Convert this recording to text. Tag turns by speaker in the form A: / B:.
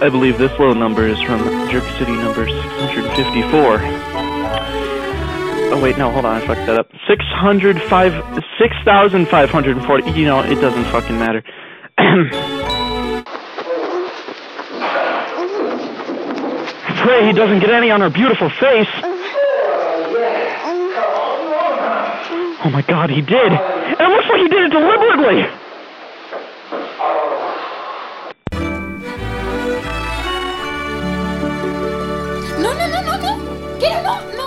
A: I believe this low number is from Jerk City number 654. Oh wait, no, hold on, I fucked that up. 605, 6,540. You know, it doesn't fucking matter. Pray he doesn't get any on her beautiful face. Oh my god, he did. It looks like he did it deliberately. Get along!